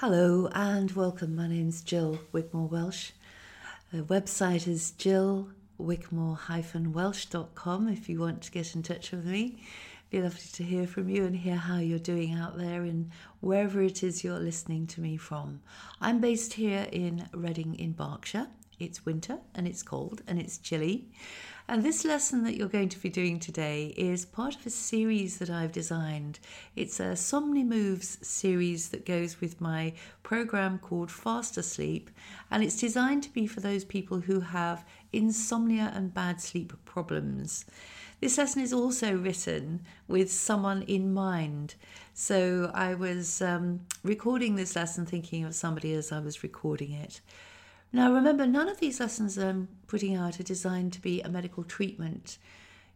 Hello and welcome. My name's Jill Wigmore Welsh. The website is jillwigmore-welsh.com if you want to get in touch with me. Be lovely to hear from you and hear how you're doing out there in wherever it is you're listening to me from. I'm based here in Reading in Berkshire. It's winter and it's cold and it's chilly. And this lesson that you're going to be doing today is part of a series that I've designed. It's a Somni Moves series that goes with my program called Faster Sleep, and it's designed to be for those people who have insomnia and bad sleep problems. This lesson is also written with someone in mind. So I was um, recording this lesson thinking of somebody as I was recording it. Now, remember, none of these lessons I'm putting out are designed to be a medical treatment.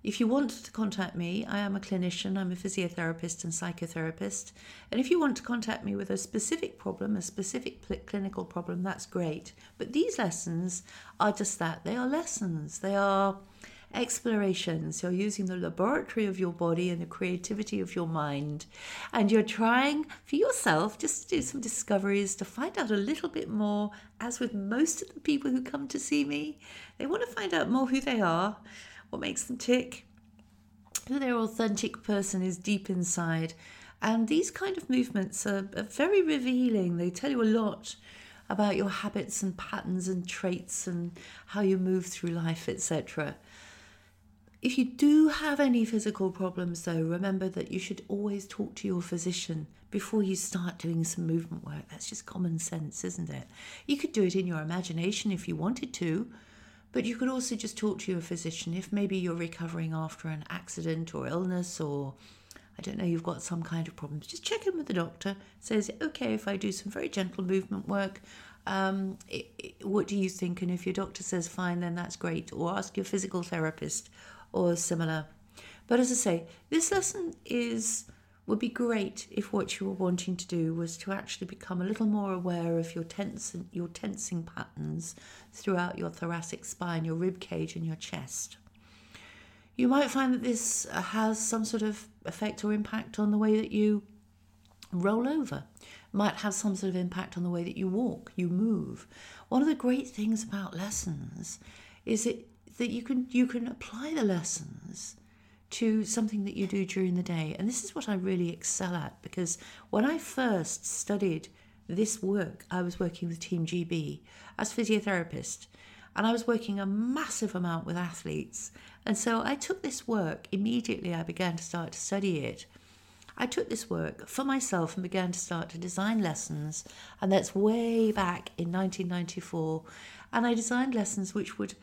If you want to contact me, I am a clinician, I'm a physiotherapist and psychotherapist. And if you want to contact me with a specific problem, a specific pl- clinical problem, that's great. But these lessons are just that they are lessons. They are explorations. You're using the laboratory of your body and the creativity of your mind. And you're trying for yourself just to do some discoveries to find out a little bit more. As with most of the people who come to see me, they want to find out more who they are, what makes them tick, who their authentic person is deep inside. And these kind of movements are, are very revealing. They tell you a lot about your habits and patterns and traits and how you move through life, etc. If you do have any physical problems, though, remember that you should always talk to your physician before you start doing some movement work. That's just common sense, isn't it? You could do it in your imagination if you wanted to, but you could also just talk to your physician if maybe you're recovering after an accident or illness or I don't know, you've got some kind of problems. Just check in with the doctor. Says, okay, if I do some very gentle movement work, um, it, it, what do you think? And if your doctor says fine, then that's great. Or ask your physical therapist or similar. But as I say, this lesson is would be great if what you were wanting to do was to actually become a little more aware of your tense your tensing patterns throughout your thoracic spine, your rib cage, and your chest. You might find that this has some sort of effect or impact on the way that you roll over. Might have some sort of impact on the way that you walk, you move. One of the great things about lessons is it that you can you can apply the lessons to something that you do during the day. And this is what I really excel at because when I first studied this work, I was working with Team GB as physiotherapist and I was working a massive amount with athletes. And so I took this work immediately I began to start to study it. I took this work for myself and began to start to design lessons, and that's way back in 1994. And I designed lessons which would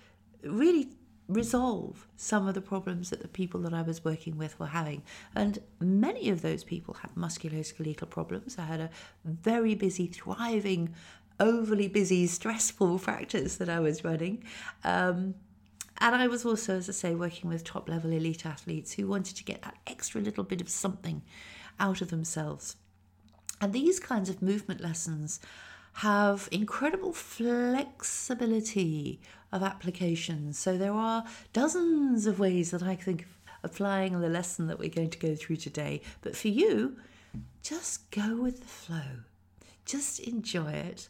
really resolve some of the problems that the people that I was working with were having. And many of those people had musculoskeletal problems. I had a very busy, thriving, overly busy, stressful practice that I was running. Um, and I was also, as I say, working with top level elite athletes who wanted to get that extra little bit of something out of themselves. And these kinds of movement lessons have incredible flexibility of applications. So there are dozens of ways that I think of applying the lesson that we're going to go through today. But for you, just go with the flow, just enjoy it.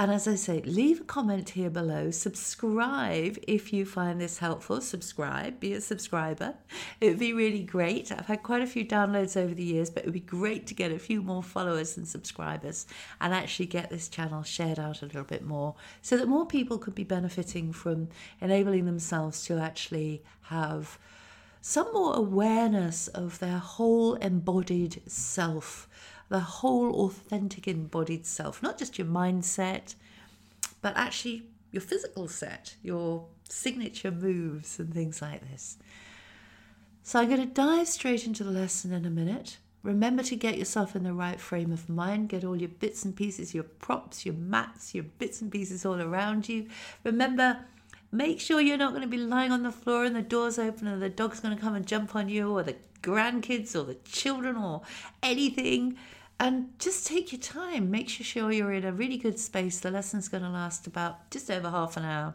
And as I say, leave a comment here below. Subscribe if you find this helpful. Subscribe, be a subscriber. It would be really great. I've had quite a few downloads over the years, but it would be great to get a few more followers and subscribers and actually get this channel shared out a little bit more so that more people could be benefiting from enabling themselves to actually have some more awareness of their whole embodied self the whole authentic embodied self, not just your mindset, but actually your physical set, your signature moves and things like this. So I'm going to dive straight into the lesson in a minute. Remember to get yourself in the right frame of mind. Get all your bits and pieces, your props, your mats, your bits and pieces all around you. Remember, make sure you're not going to be lying on the floor and the door's open and the dog's going to come and jump on you or the grandkids or the children or anything and just take your time. Make sure you're in a really good space. The lesson's going to last about just over half an hour.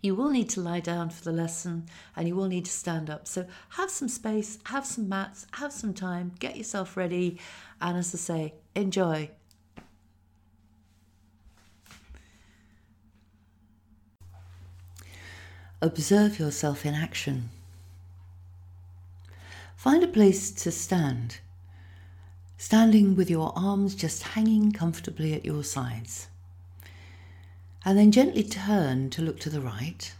You will need to lie down for the lesson and you will need to stand up. So have some space, have some mats, have some time, get yourself ready, and as I say, enjoy. Observe yourself in action. Find a place to stand standing with your arms just hanging comfortably at your sides. And then gently turn to look to the right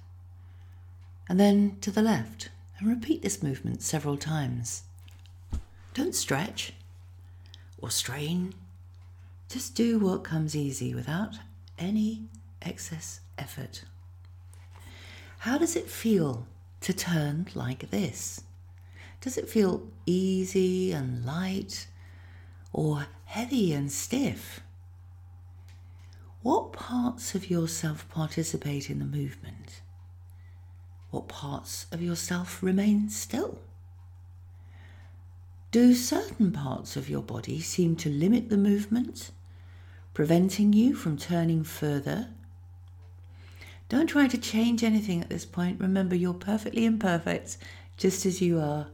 and then to the left and repeat this movement several times. Don't stretch or strain, just do what comes easy without any excess effort. How does it feel to turn like this? Does it feel easy and light or heavy and stiff? What parts of yourself participate in the movement? What parts of yourself remain still? Do certain parts of your body seem to limit the movement, preventing you from turning further don't try to change anything at this point. Remember, you're perfectly imperfect just as you are.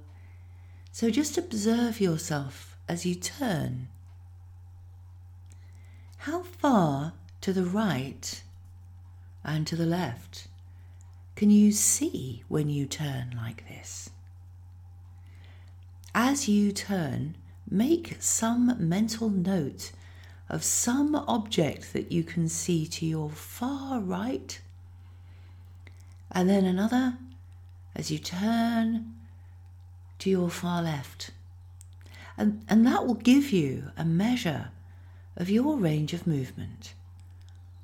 So just observe yourself as you turn. How far to the right and to the left can you see when you turn like this? As you turn, make some mental note of some object that you can see to your far right and then another as you turn to your far left. And, and that will give you a measure of your range of movement.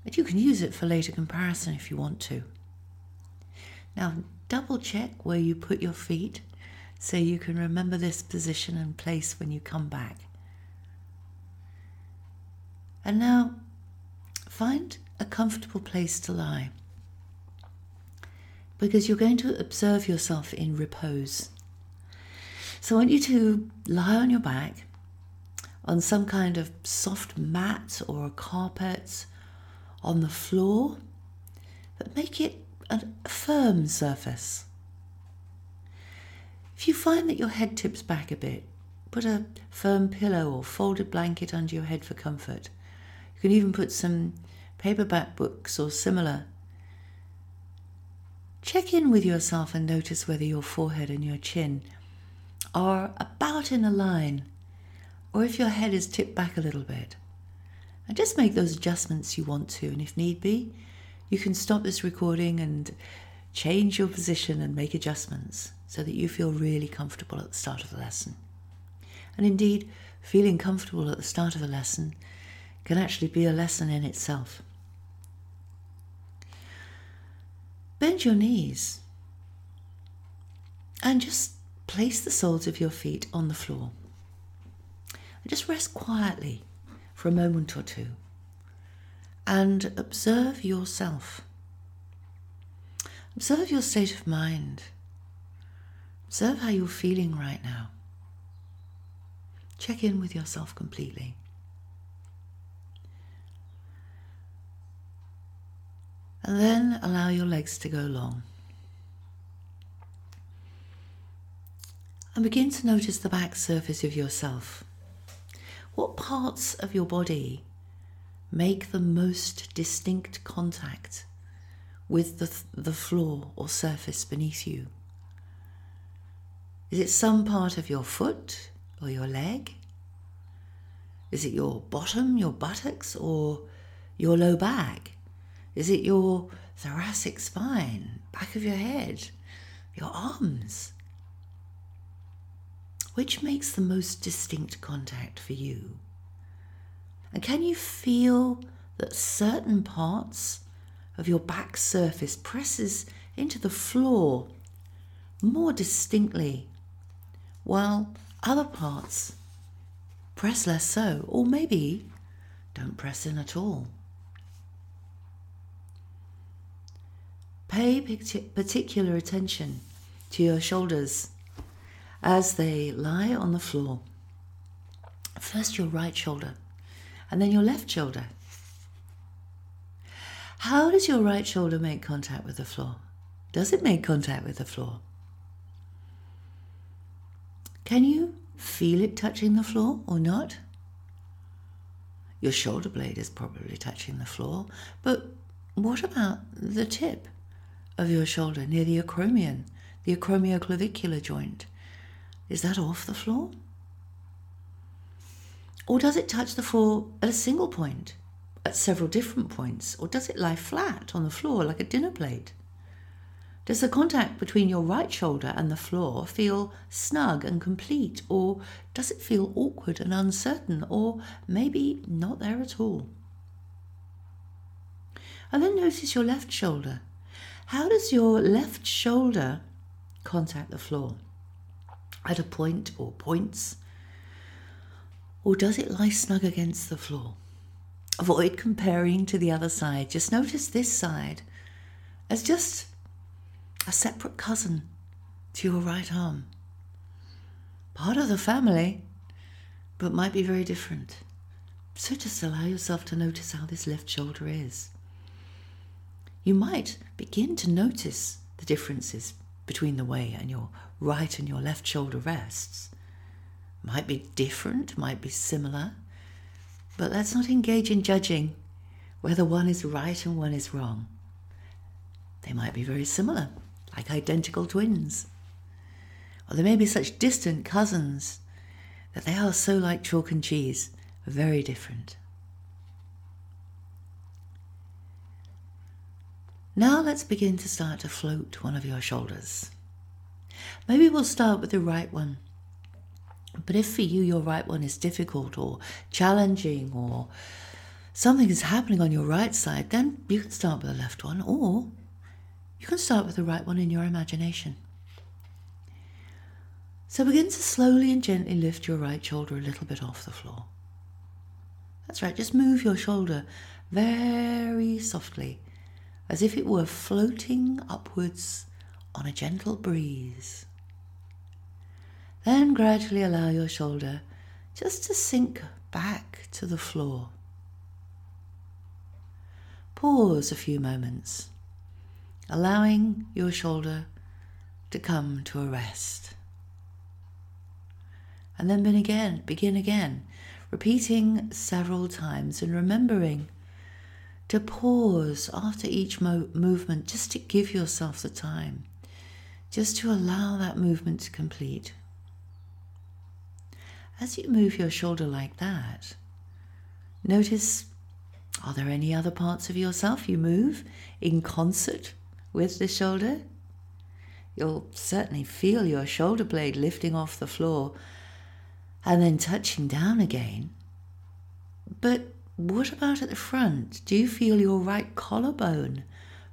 But you can use it for later comparison if you want to. Now, double check where you put your feet so you can remember this position and place when you come back. And now, find a comfortable place to lie because you're going to observe yourself in repose. So I want you to lie on your back on some kind of soft mat or a carpet on the floor, but make it a firm surface. If you find that your head tips back a bit, put a firm pillow or folded blanket under your head for comfort. You can even put some paperback books or similar Check in with yourself and notice whether your forehead and your chin are about in a line or if your head is tipped back a little bit. And just make those adjustments you want to, and if need be, you can stop this recording and change your position and make adjustments so that you feel really comfortable at the start of the lesson. And indeed, feeling comfortable at the start of a lesson can actually be a lesson in itself. Bend your knees and just place the soles of your feet on the floor. And just rest quietly for a moment or two and observe yourself. Observe your state of mind. Observe how you're feeling right now. Check in with yourself completely. And then allow your legs to go long. And begin to notice the back surface of yourself. What parts of your body make the most distinct contact with the, the floor or surface beneath you? Is it some part of your foot or your leg? Is it your bottom, your buttocks, or your low back? Is it your thoracic spine, back of your head, your arms? Which makes the most distinct contact for you? And can you feel that certain parts of your back surface presses into the floor more distinctly, while other parts press less so, or maybe don't press in at all? Pay particular attention to your shoulders as they lie on the floor. First, your right shoulder, and then your left shoulder. How does your right shoulder make contact with the floor? Does it make contact with the floor? Can you feel it touching the floor or not? Your shoulder blade is probably touching the floor, but what about the tip? of your shoulder near the acromion, the acromioclavicular joint, is that off the floor? Or does it touch the floor at a single point, at several different points, or does it lie flat on the floor like a dinner plate? Does the contact between your right shoulder and the floor feel snug and complete, or does it feel awkward and uncertain, or maybe not there at all? And then notice your left shoulder. How does your left shoulder contact the floor? At a point or points? Or does it lie snug against the floor? Avoid comparing to the other side. Just notice this side as just a separate cousin to your right arm. Part of the family, but might be very different. So just allow yourself to notice how this left shoulder is. You might begin to notice the differences between the way and your right and your left shoulder rests. Might be different, might be similar, but let's not engage in judging whether one is right and one is wrong. They might be very similar like identical twins. Or they may be such distant cousins that they are so like chalk and cheese, very different. Now let's begin to start to float one of your shoulders. Maybe we'll start with the right one. But if for you your right one is difficult or challenging or something is happening on your right side, then you can start with the left one or you can start with the right one in your imagination. So begin to slowly and gently lift your right shoulder a little bit off the floor. That's right, just move your shoulder very softly, as if it were floating upwards on a gentle breeze. Then gradually allow your shoulder just to sink back to the floor. Pause a few moments allowing your shoulder to come to a rest. And then begin again, begin again, repeating several times and remembering to pause after each mo- movement just to give yourself the time, just to allow that movement to complete. As you move your shoulder like that, notice are there any other parts of yourself you move in concert with the shoulder. You'll certainly feel your shoulder blade lifting off the floor and then touching down again. But what about at the front? Do you feel your right collarbone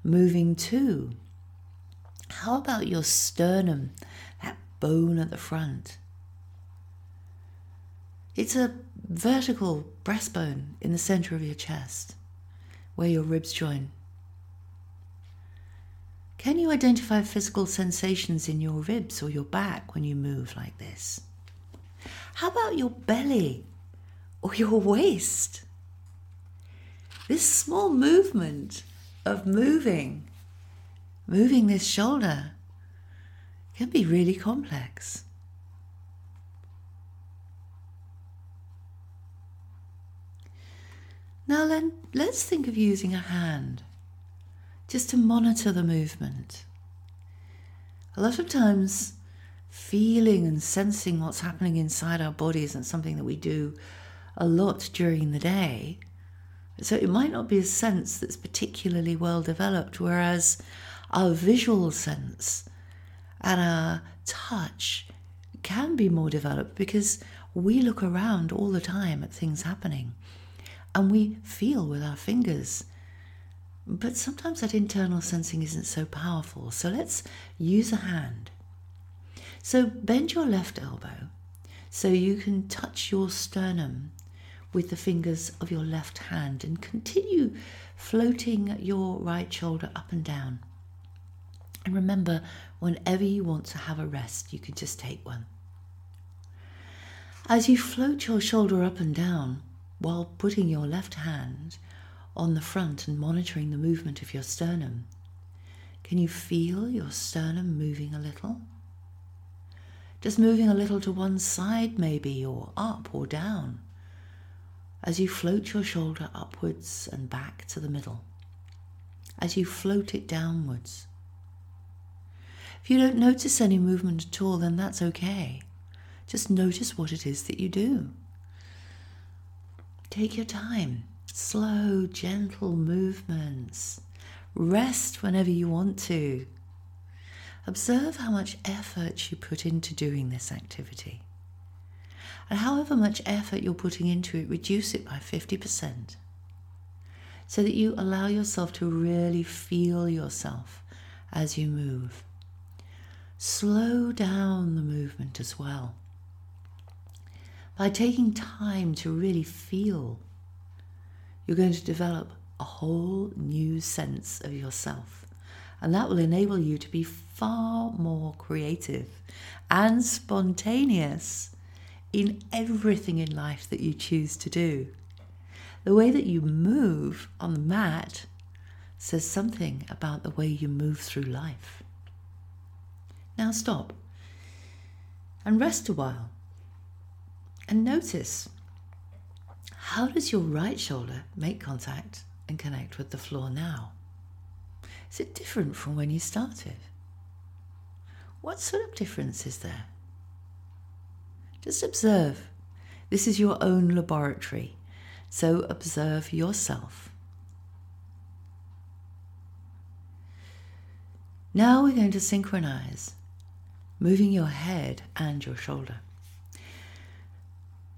moving too? How about your sternum, that bone at the front? It's a vertical breastbone in the center of your chest where your ribs join. Can you identify physical sensations in your ribs or your back when you move like this? How about your belly or your waist? This small movement of moving, moving this shoulder, can be really complex. Now then, let's think of using a hand just to monitor the movement. A lot of times, feeling and sensing what's happening inside our body isn't something that we do a lot during the day. So it might not be a sense that's particularly well developed, whereas our visual sense and our touch can be more developed because we look around all the time at things happening and we feel with our fingers but sometimes that internal sensing isn't so powerful. So let's use a hand. So bend your left elbow so you can touch your sternum with the fingers of your left hand and continue floating your right shoulder up and down. And remember, whenever you want to have a rest, you can just take one. As you float your shoulder up and down while putting your left hand on the front and monitoring the movement of your sternum. Can you feel your sternum moving a little? Just moving a little to one side, maybe, or up or down, as you float your shoulder upwards and back to the middle, as you float it downwards. If you don't notice any movement at all, then that's okay. Just notice what it is that you do. Take your time, slow, gentle movements. Rest whenever you want to. Observe how much effort you put into doing this activity. And however much effort you're putting into it, reduce it by 50% so that you allow yourself to really feel yourself as you move. Slow down the movement as well. By taking time to really feel, you're going to develop a whole new sense of yourself. And that will enable you to be far more creative and spontaneous in everything in life that you choose to do. The way that you move on the mat says something about the way you move through life. Now stop and rest a while and notice how does your right shoulder make contact and connect with the floor now? Is it different from when you started? What sort of difference is there? Just observe. This is your own laboratory so observe yourself. Now we're going to synchronize, moving your head and your shoulder.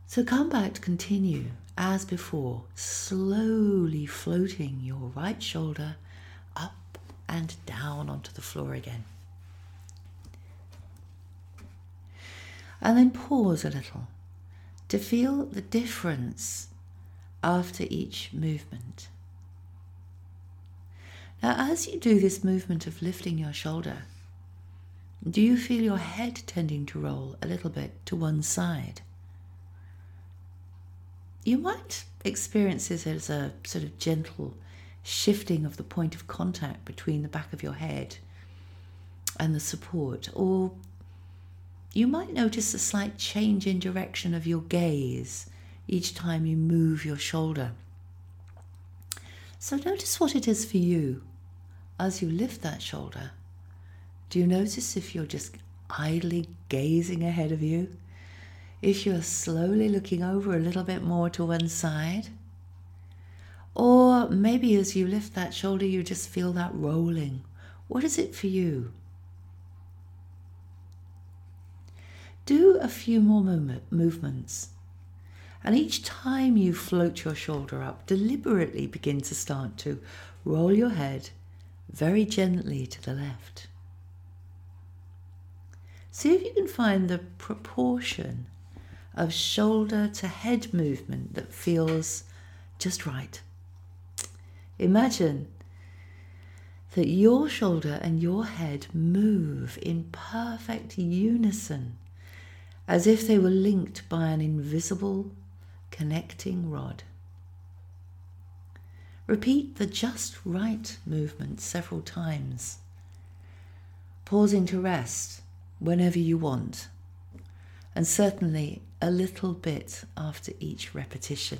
So come back to continue as before, slowly floating your right shoulder up and down onto the floor again. And then pause a little to feel the difference after each movement. Now, as you do this movement of lifting your shoulder, do you feel your head tending to roll a little bit to one side? You might experience this as a sort of gentle shifting of the point of contact between the back of your head and the support, or you might notice a slight change in direction of your gaze each time you move your shoulder. So notice what it is for you as you lift that shoulder. Do you notice if you're just idly gazing ahead of you? If you're slowly looking over a little bit more to one side? Or maybe as you lift that shoulder, you just feel that rolling. What is it for you? Do a few more moment, movements and each time you float your shoulder up, deliberately begin to start to roll your head very gently to the left. See if you can find the proportion of shoulder to head movement that feels just right. Imagine that your shoulder and your head move in perfect unison as if they were linked by an invisible connecting rod. Repeat the just right movement several times, pausing to rest whenever you want, and certainly a little bit after each repetition.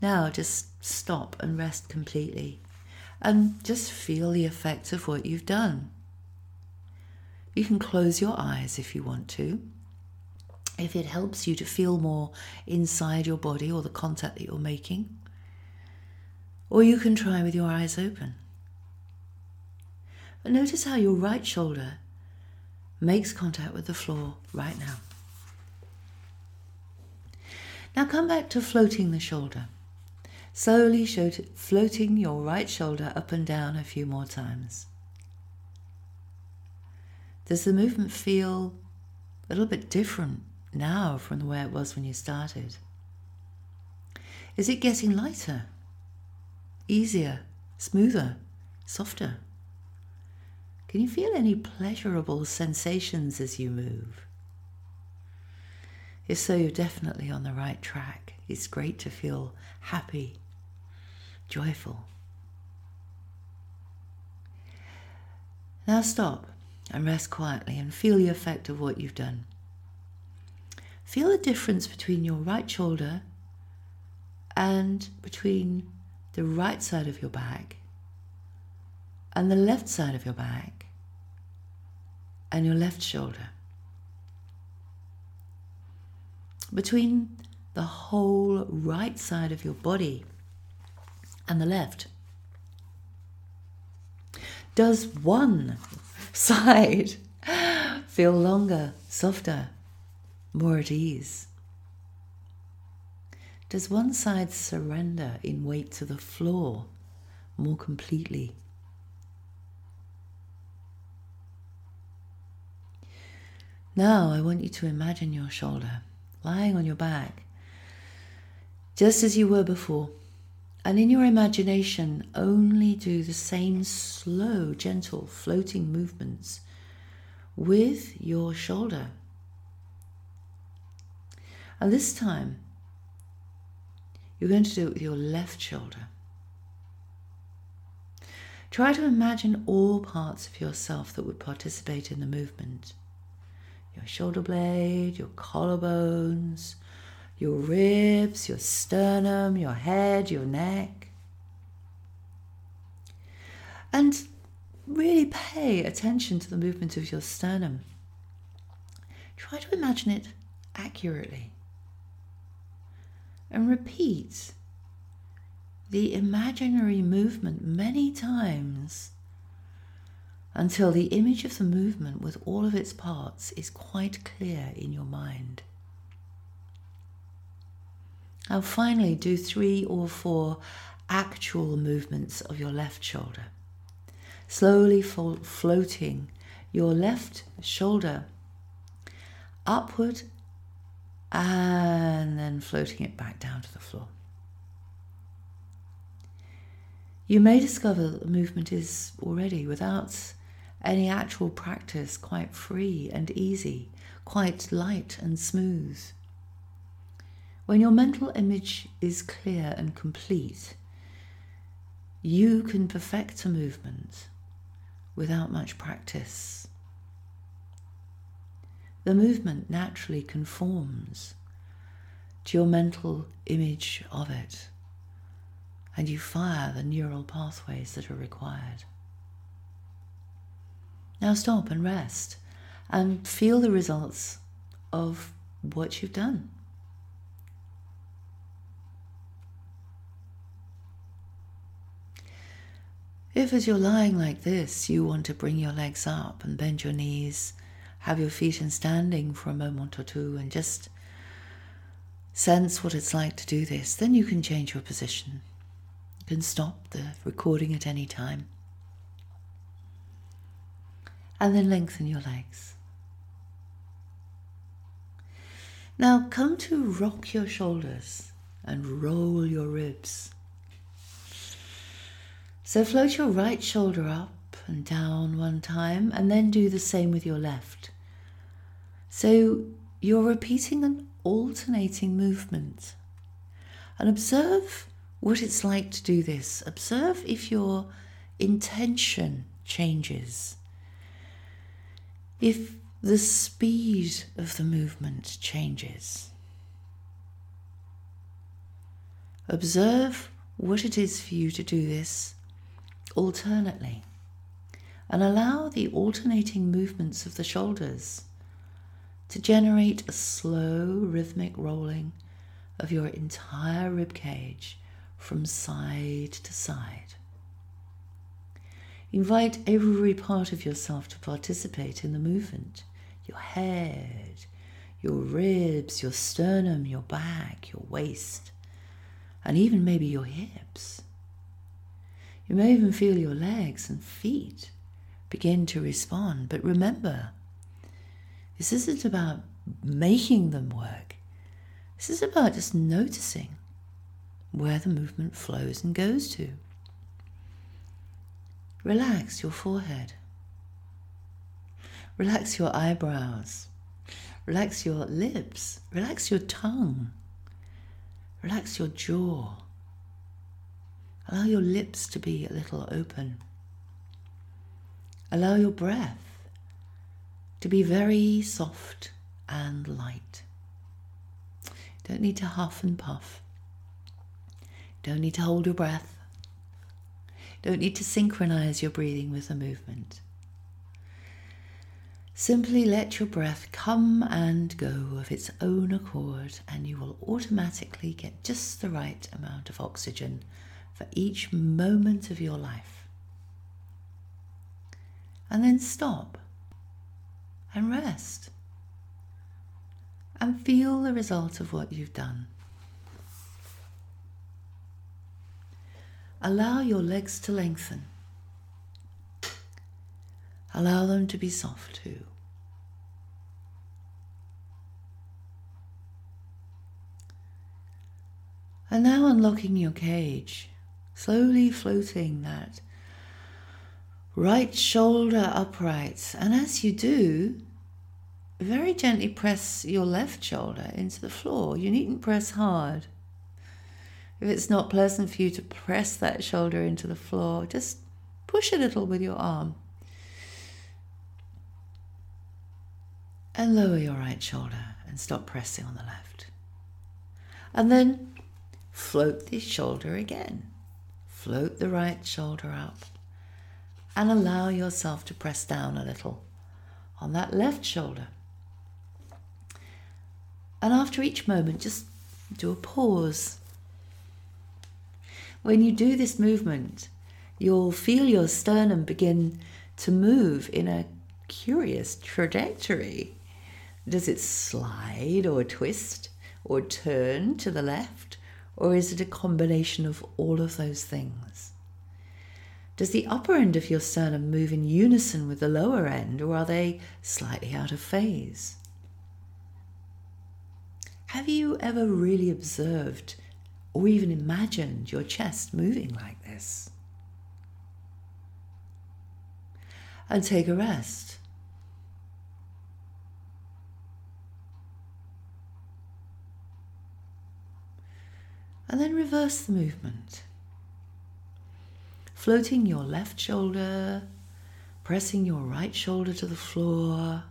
Now just stop and rest completely and just feel the effect of what you've done. You can close your eyes if you want to if it helps you to feel more inside your body or the contact that you're making. Or you can try with your eyes open. But notice how your right shoulder makes contact with the floor right now. Now come back to floating the shoulder. Slowly floating your right shoulder up and down a few more times. Does the movement feel a little bit different now from the way it was when you started? Is it getting lighter, easier, smoother, softer? Can you feel any pleasurable sensations as you move? If so, you're definitely on the right track. It's great to feel happy, joyful. Now stop and rest quietly and feel the effect of what you've done. Feel the difference between your right shoulder and between the right side of your back and the left side of your back and your left shoulder. Between the whole right side of your body and the left. Does one side feel longer, softer, more at ease? Does one side surrender in weight to the floor more completely? Now I want you to imagine your shoulder lying on your back, just as you were before. And in your imagination, only do the same slow, gentle, floating movements with your shoulder. And this time, you're going to do it with your left shoulder. Try to imagine all parts of yourself that would participate in the movement your shoulder blade, your collarbones, your ribs, your sternum, your head, your neck. And really pay attention to the movement of your sternum. Try to imagine it accurately. And repeat the imaginary movement many times until the image of the movement with all of its parts is quite clear in your mind. Now, finally, do three or four actual movements of your left shoulder, slowly fo- floating your left shoulder upward and then floating it back down to the floor. You may discover that the movement is already, without any actual practice quite free and easy, quite light and smooth. When your mental image is clear and complete, you can perfect a movement without much practice. The movement naturally conforms to your mental image of it, and you fire the neural pathways that are required. Now stop and rest and feel the results of what you've done. If, as you're lying like this, you want to bring your legs up and bend your knees, have your feet in standing for a moment or two, and just sense what it's like to do this, then you can change your position. You can stop the recording at any time and then lengthen your legs. Now come to rock your shoulders and roll your ribs. So float your right shoulder up and down one time and then do the same with your left. So you're repeating an alternating movement. And observe what it's like to do this. Observe if your intention changes if the speed of the movement changes. Observe what it is for you to do this alternately and allow the alternating movements of the shoulders to generate a slow rhythmic rolling of your entire rib cage from side to side. Invite every part of yourself to participate in the movement your head, your ribs, your sternum, your back, your waist, and even maybe your hips. You may even feel your legs and feet begin to respond, but remember, this isn't about making them work. This is about just noticing where the movement flows and goes to. Relax your forehead. Relax your eyebrows. Relax your lips. Relax your tongue. Relax your jaw. Allow your lips to be a little open. Allow your breath to be very soft and light. Don't need to huff and puff. Don't need to hold your breath. Don't need to synchronize your breathing with the movement. Simply let your breath come and go of its own accord, and you will automatically get just the right amount of oxygen for each moment of your life. And then stop and rest and feel the result of what you've done. Allow your legs to lengthen. Allow them to be soft too. And now unlocking your cage, slowly floating that right shoulder upright. And as you do, very gently press your left shoulder into the floor. You needn't press hard. If it's not pleasant for you to press that shoulder into the floor, just push a little with your arm. And lower your right shoulder and stop pressing on the left. And then float the shoulder again. Float the right shoulder up and allow yourself to press down a little on that left shoulder. And after each moment, just do a pause. When you do this movement, you'll feel your sternum begin to move in a curious trajectory. Does it slide or twist or turn to the left? Or is it a combination of all of those things? Does the upper end of your sternum move in unison with the lower end, or are they slightly out of phase? Have you ever really observed or even imagined your chest moving like this? And take a rest. And then reverse the movement. Floating your left shoulder, pressing your right shoulder to the floor.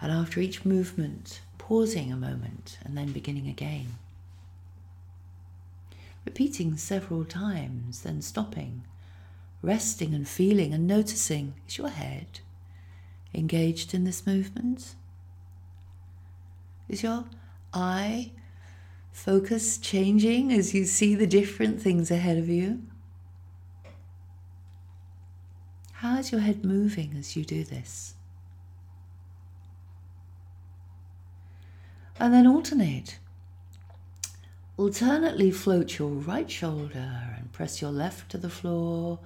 And after each movement, pausing a moment and then beginning again. Repeating several times, then stopping, resting and feeling and noticing is your head engaged in this movement? Is your eye focus changing as you see the different things ahead of you? How is your head moving as you do this? and then alternate. Alternately float your right shoulder and press your left to the floor.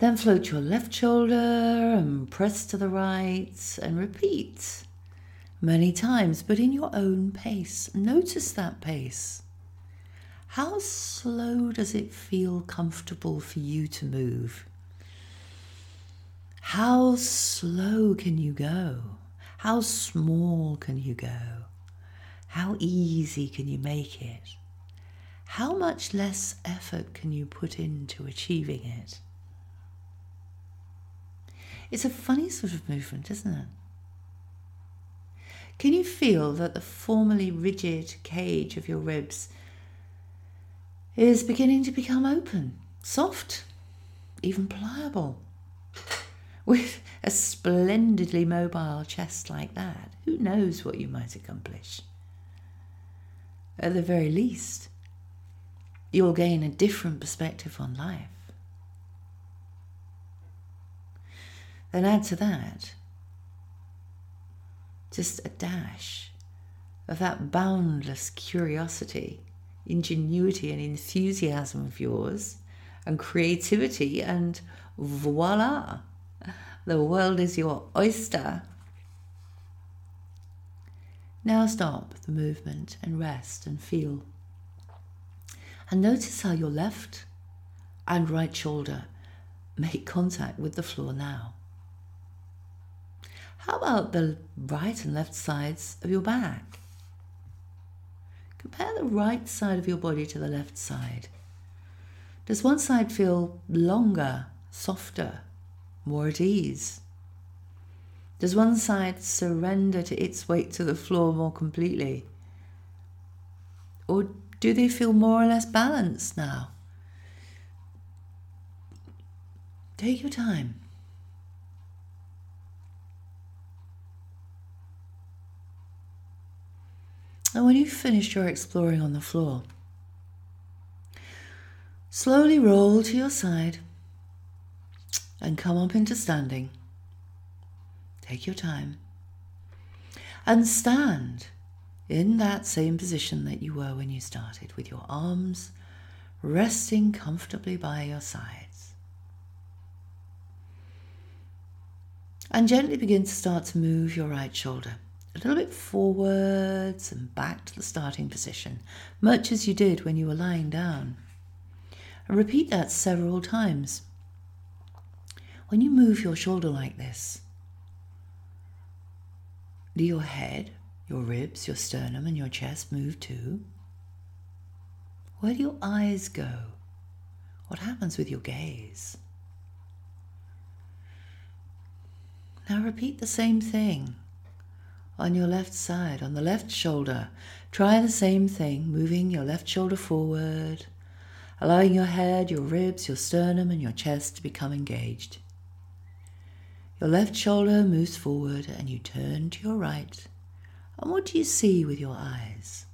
Then float your left shoulder and press to the right and repeat many times, but in your own pace. Notice that pace. How slow does it feel comfortable for you to move? How slow can you go? How small can you go? How easy can you make it? How much less effort can you put into achieving it? It's a funny sort of movement, isn't it? Can you feel that the formerly rigid cage of your ribs is beginning to become open, soft, even pliable? With a splendidly mobile chest like that, who knows what you might accomplish? At the very least, you'll gain a different perspective on life. Then add to that just a dash of that boundless curiosity, ingenuity, and enthusiasm of yours, and creativity, and voila, the world is your oyster. Now stop the movement and rest and feel. And notice how your left and right shoulder make contact with the floor now. How about the right and left sides of your back? Compare the right side of your body to the left side. Does one side feel longer, softer, more at ease? Does one side surrender to its weight to the floor more completely? Or do they feel more or less balanced now? Take your time. And when you've finished your exploring on the floor, slowly roll to your side and come up into standing. Take your time. And stand in that same position that you were when you started, with your arms resting comfortably by your sides. And gently begin to start to move your right shoulder a little bit forwards and back to the starting position, much as you did when you were lying down. And repeat that several times. When you move your shoulder like this, do your head, your ribs, your sternum, and your chest move too? Where do your eyes go? What happens with your gaze? Now repeat the same thing on your left side, on the left shoulder. Try the same thing, moving your left shoulder forward, allowing your head, your ribs, your sternum, and your chest to become engaged. Your left shoulder moves forward and you turn to your right. And what do you see with your eyes?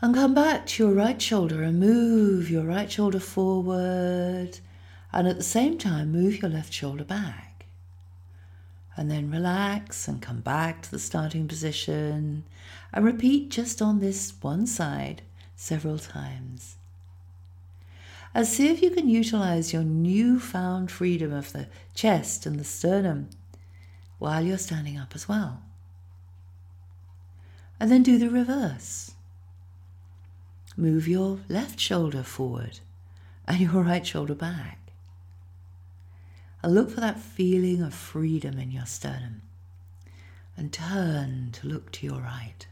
And come back to your right shoulder and move your right shoulder forward. And at the same time, move your left shoulder back. And then relax and come back to the starting position. And repeat just on this one side several times. And see if you can utilize your newfound freedom of the chest and the sternum while you're standing up as well. And then do the reverse. Move your left shoulder forward and your right shoulder back. And look for that feeling of freedom in your sternum. And turn to look to your right.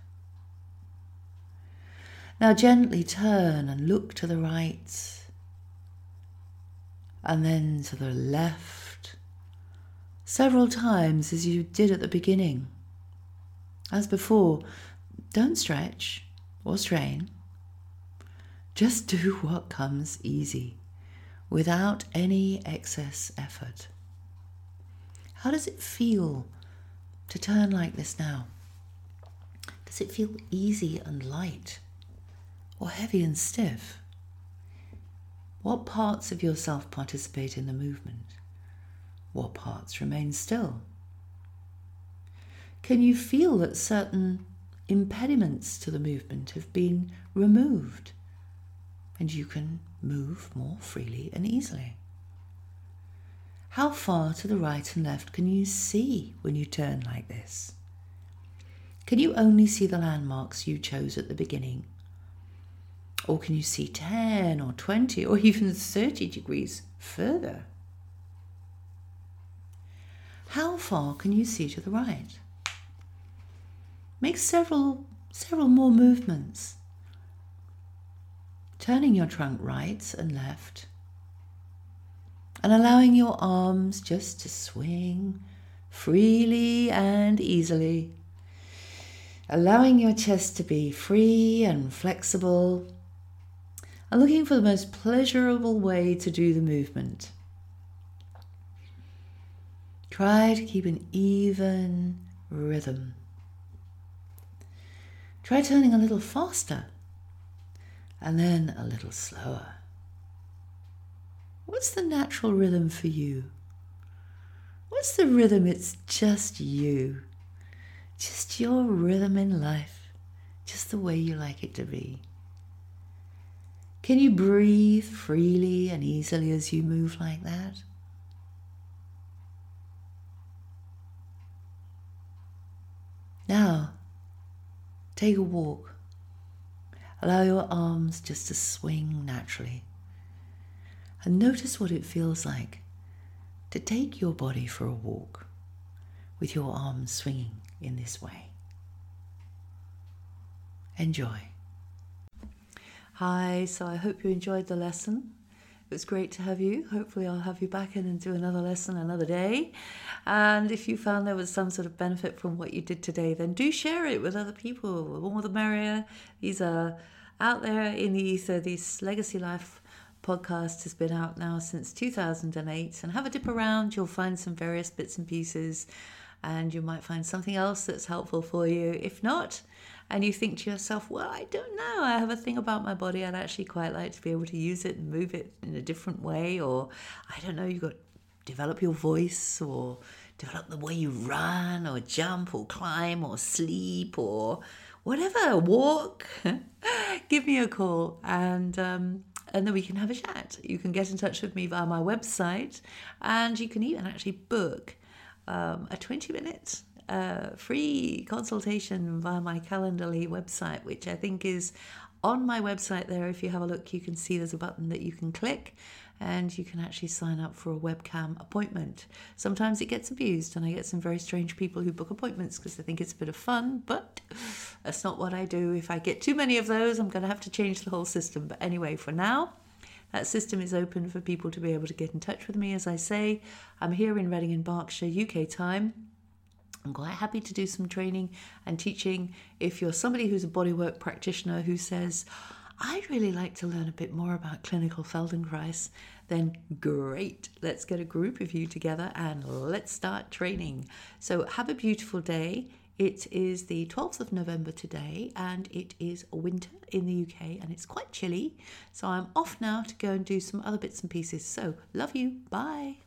Now gently turn and look to the right and then to the left several times as you did at the beginning. As before, don't stretch or strain. Just do what comes easy without any excess effort. How does it feel to turn like this now? Does it feel easy and light or heavy and stiff? What parts of yourself participate in the movement? What parts remain still? Can you feel that certain impediments to the movement have been removed and you can move more freely and easily? How far to the right and left can you see when you turn like this? Can you only see the landmarks you chose at the beginning or can you see 10 or 20 or even 30 degrees further? How far can you see to the right? Make several, several more movements. Turning your trunk right and left and allowing your arms just to swing freely and easily. Allowing your chest to be free and flexible and looking for the most pleasurable way to do the movement. Try to keep an even rhythm. Try turning a little faster and then a little slower. What's the natural rhythm for you? What's the rhythm? It's just you. Just your rhythm in life, just the way you like it to be. Can you breathe freely and easily as you move like that? Now, take a walk. Allow your arms just to swing naturally. And notice what it feels like to take your body for a walk with your arms swinging in this way. Enjoy. Hi, so I hope you enjoyed the lesson. It was great to have you. Hopefully, I'll have you back in and do another lesson another day. And if you found there was some sort of benefit from what you did today, then do share it with other people. The more the merrier. These are out there in the ether, these legacy life podcast has been out now since 2008. And have a dip around, you'll find some various bits and pieces, and you might find something else that's helpful for you. If not, and you think to yourself, well, I don't know, I have a thing about my body, I'd actually quite like to be able to use it and move it in a different way, or I don't know, you've got develop your voice or develop the way you run or jump or climb or sleep or whatever, walk, give me a call and um, and then we can have a chat. You can get in touch with me via my website, and you can even actually book um, a 20 minute uh, free consultation via my Calendly website, which I think is on my website there. If you have a look, you can see there's a button that you can click and you can actually sign up for a webcam appointment. Sometimes it gets abused, and I get some very strange people who book appointments because they think it's a bit of fun, but that's not what I do. If I get too many of those, I'm going to have to change the whole system. But anyway, for now, that system is open for people to be able to get in touch with me. As I say, I'm here in Reading in Berkshire, UK time. I'm quite happy to do some training and teaching. If you're somebody who's a bodywork practitioner who says, I'd really like to learn a bit more about clinical Feldenkrais, then great. Let's get a group of you together and let's start training. So have a beautiful day. It is the 12th of November today and it is winter in the UK and it's quite chilly. So I'm off now to go and do some other bits and pieces. So love you. Bye.